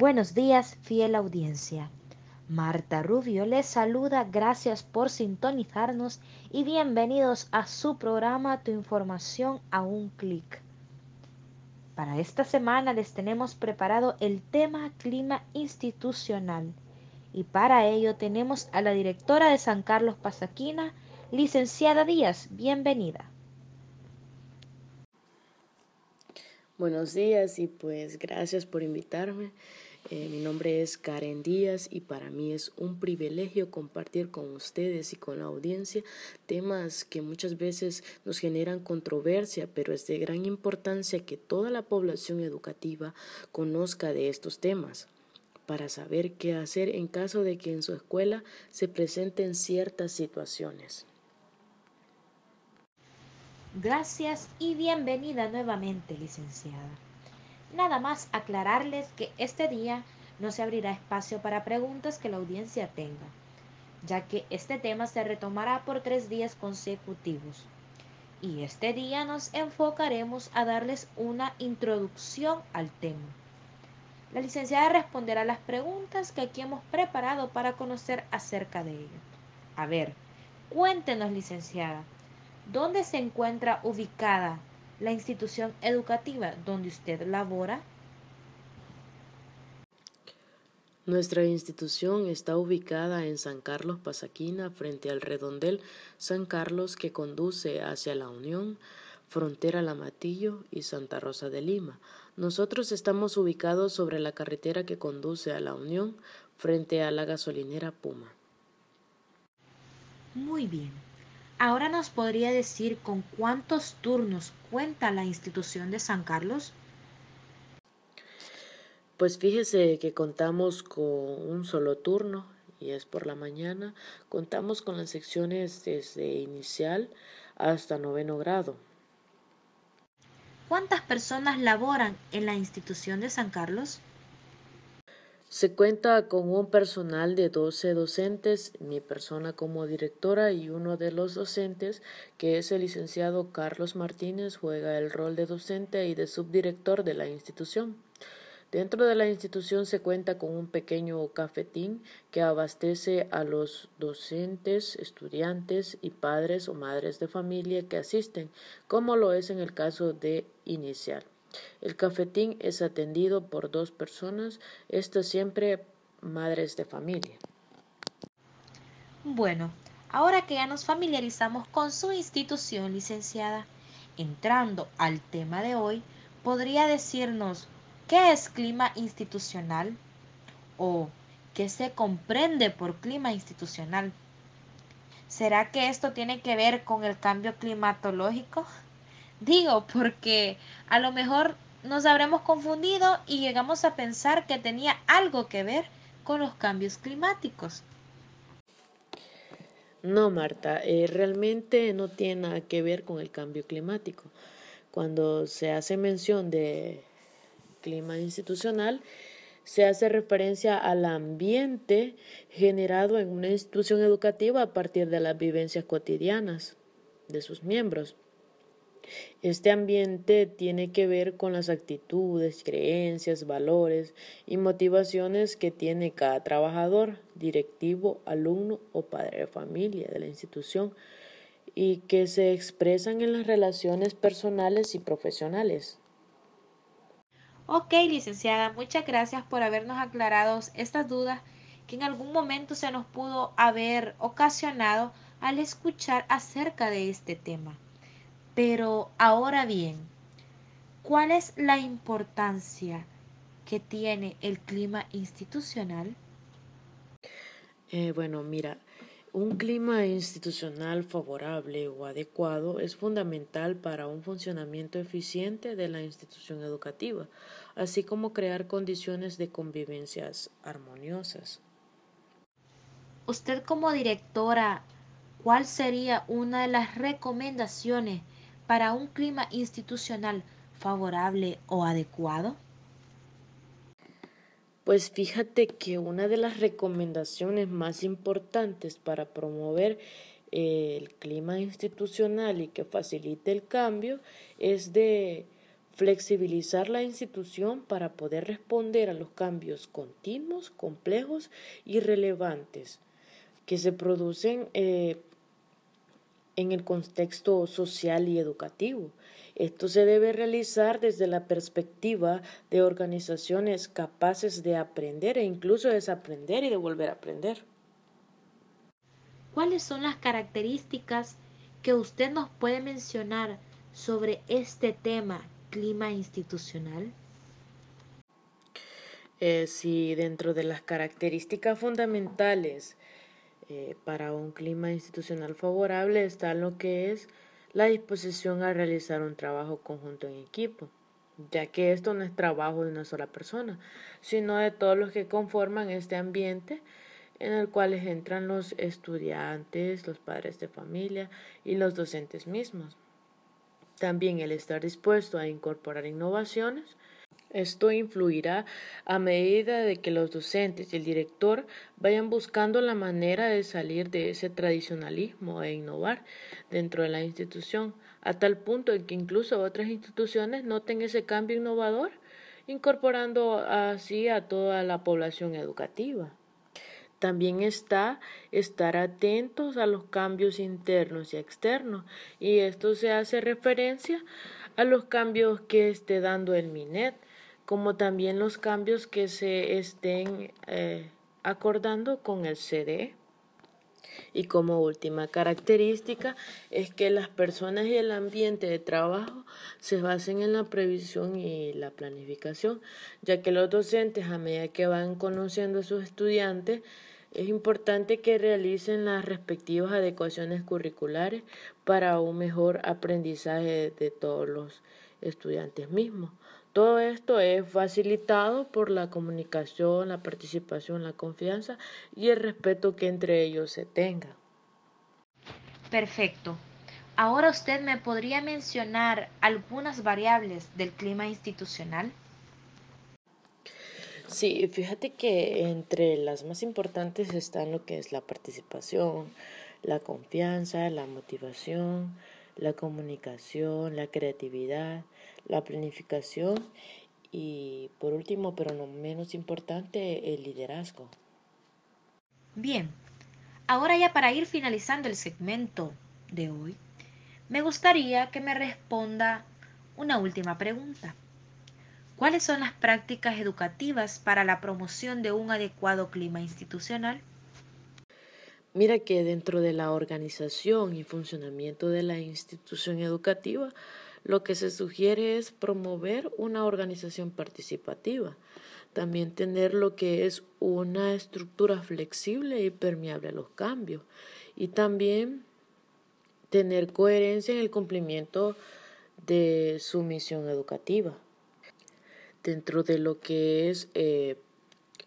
Buenos días, fiel audiencia. Marta Rubio les saluda, gracias por sintonizarnos y bienvenidos a su programa Tu información a un clic. Para esta semana les tenemos preparado el tema clima institucional y para ello tenemos a la directora de San Carlos Pasaquina, licenciada Díaz. Bienvenida. Buenos días y pues gracias por invitarme. Eh, mi nombre es Karen Díaz y para mí es un privilegio compartir con ustedes y con la audiencia temas que muchas veces nos generan controversia, pero es de gran importancia que toda la población educativa conozca de estos temas para saber qué hacer en caso de que en su escuela se presenten ciertas situaciones. Gracias y bienvenida nuevamente, licenciada. Nada más aclararles que este día no se abrirá espacio para preguntas que la audiencia tenga, ya que este tema se retomará por tres días consecutivos. Y este día nos enfocaremos a darles una introducción al tema. La licenciada responderá las preguntas que aquí hemos preparado para conocer acerca de ello. A ver, cuéntenos, licenciada, ¿Dónde se encuentra ubicada la institución educativa donde usted labora? Nuestra institución está ubicada en San Carlos Pasaquina, frente al redondel San Carlos que conduce hacia la Unión, frontera Lamatillo y Santa Rosa de Lima. Nosotros estamos ubicados sobre la carretera que conduce a la Unión, frente a la gasolinera Puma. Muy bien. Ahora nos podría decir con cuántos turnos cuenta la institución de San Carlos. Pues fíjese que contamos con un solo turno y es por la mañana. Contamos con las secciones desde inicial hasta noveno grado. ¿Cuántas personas laboran en la institución de San Carlos? Se cuenta con un personal de 12 docentes, mi persona como directora y uno de los docentes, que es el licenciado Carlos Martínez, juega el rol de docente y de subdirector de la institución. Dentro de la institución se cuenta con un pequeño cafetín que abastece a los docentes, estudiantes y padres o madres de familia que asisten, como lo es en el caso de inicial. El cafetín es atendido por dos personas, estas siempre madres de familia. Bueno, ahora que ya nos familiarizamos con su institución, licenciada, entrando al tema de hoy, ¿podría decirnos qué es clima institucional? ¿O qué se comprende por clima institucional? ¿Será que esto tiene que ver con el cambio climatológico? Digo, porque a lo mejor nos habremos confundido y llegamos a pensar que tenía algo que ver con los cambios climáticos. No, Marta, eh, realmente no tiene nada que ver con el cambio climático. Cuando se hace mención de clima institucional, se hace referencia al ambiente generado en una institución educativa a partir de las vivencias cotidianas de sus miembros. Este ambiente tiene que ver con las actitudes, creencias, valores y motivaciones que tiene cada trabajador, directivo, alumno o padre de familia de la institución y que se expresan en las relaciones personales y profesionales. Ok, licenciada, muchas gracias por habernos aclarado estas dudas que en algún momento se nos pudo haber ocasionado al escuchar acerca de este tema. Pero ahora bien, ¿cuál es la importancia que tiene el clima institucional? Eh, bueno, mira, un clima institucional favorable o adecuado es fundamental para un funcionamiento eficiente de la institución educativa, así como crear condiciones de convivencias armoniosas. Usted como directora, ¿cuál sería una de las recomendaciones para un clima institucional favorable o adecuado? Pues fíjate que una de las recomendaciones más importantes para promover el clima institucional y que facilite el cambio es de flexibilizar la institución para poder responder a los cambios continuos, complejos y relevantes que se producen eh, en el contexto social y educativo. Esto se debe realizar desde la perspectiva de organizaciones capaces de aprender e incluso desaprender y de volver a aprender. ¿Cuáles son las características que usted nos puede mencionar sobre este tema clima institucional? Eh, si dentro de las características fundamentales eh, para un clima institucional favorable está lo que es la disposición a realizar un trabajo conjunto en equipo, ya que esto no es trabajo de una sola persona, sino de todos los que conforman este ambiente en el cual entran los estudiantes, los padres de familia y los docentes mismos. También el estar dispuesto a incorporar innovaciones. Esto influirá a medida de que los docentes y el director vayan buscando la manera de salir de ese tradicionalismo e innovar dentro de la institución, a tal punto en que incluso otras instituciones noten ese cambio innovador, incorporando así a toda la población educativa. También está estar atentos a los cambios internos y externos, y esto se hace referencia a los cambios que esté dando el MINET, como también los cambios que se estén eh, acordando con el CDE. Y como última característica es que las personas y el ambiente de trabajo se basen en la previsión y la planificación, ya que los docentes a medida que van conociendo a sus estudiantes es importante que realicen las respectivas adecuaciones curriculares para un mejor aprendizaje de todos los estudiantes mismos. Todo esto es facilitado por la comunicación, la participación, la confianza y el respeto que entre ellos se tenga. Perfecto. Ahora usted me podría mencionar algunas variables del clima institucional. Sí, fíjate que entre las más importantes están lo que es la participación, la confianza, la motivación, la comunicación, la creatividad, la planificación y por último, pero no menos importante, el liderazgo. Bien, ahora ya para ir finalizando el segmento de hoy, me gustaría que me responda una última pregunta. ¿Cuáles son las prácticas educativas para la promoción de un adecuado clima institucional? Mira que dentro de la organización y funcionamiento de la institución educativa, lo que se sugiere es promover una organización participativa, también tener lo que es una estructura flexible y permeable a los cambios y también tener coherencia en el cumplimiento de su misión educativa. Dentro de lo que es eh,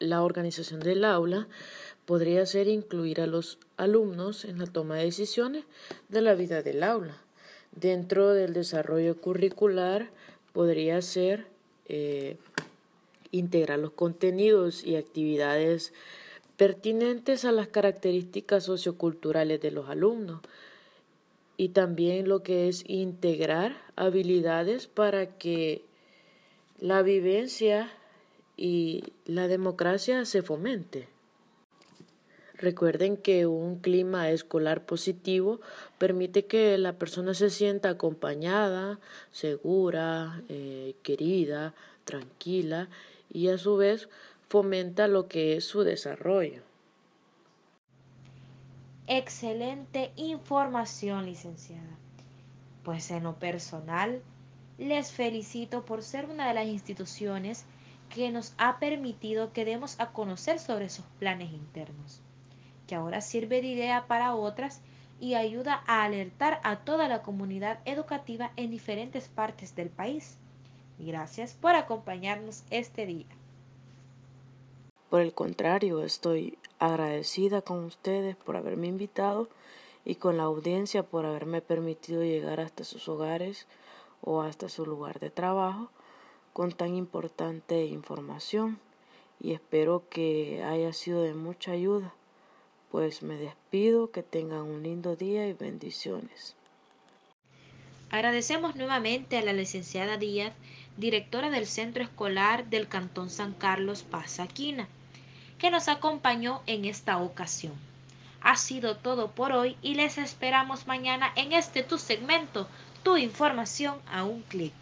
la organización del aula, podría ser incluir a los alumnos en la toma de decisiones de la vida del aula Dentro del desarrollo curricular podría ser eh, integrar los contenidos y actividades pertinentes a las características socioculturales de los alumnos y también lo que es integrar habilidades para que la vivencia y la democracia se fomente. Recuerden que un clima escolar positivo permite que la persona se sienta acompañada, segura, eh, querida, tranquila y a su vez fomenta lo que es su desarrollo. Excelente información, licenciada. Pues en lo personal, les felicito por ser una de las instituciones que nos ha permitido que demos a conocer sobre sus planes internos que ahora sirve de idea para otras y ayuda a alertar a toda la comunidad educativa en diferentes partes del país. Gracias por acompañarnos este día. Por el contrario, estoy agradecida con ustedes por haberme invitado y con la audiencia por haberme permitido llegar hasta sus hogares o hasta su lugar de trabajo con tan importante información y espero que haya sido de mucha ayuda pues me despido, que tengan un lindo día y bendiciones. Agradecemos nuevamente a la licenciada Díaz, directora del Centro Escolar del Cantón San Carlos Pasaquina, que nos acompañó en esta ocasión. Ha sido todo por hoy y les esperamos mañana en este tu segmento, tu información a un clic.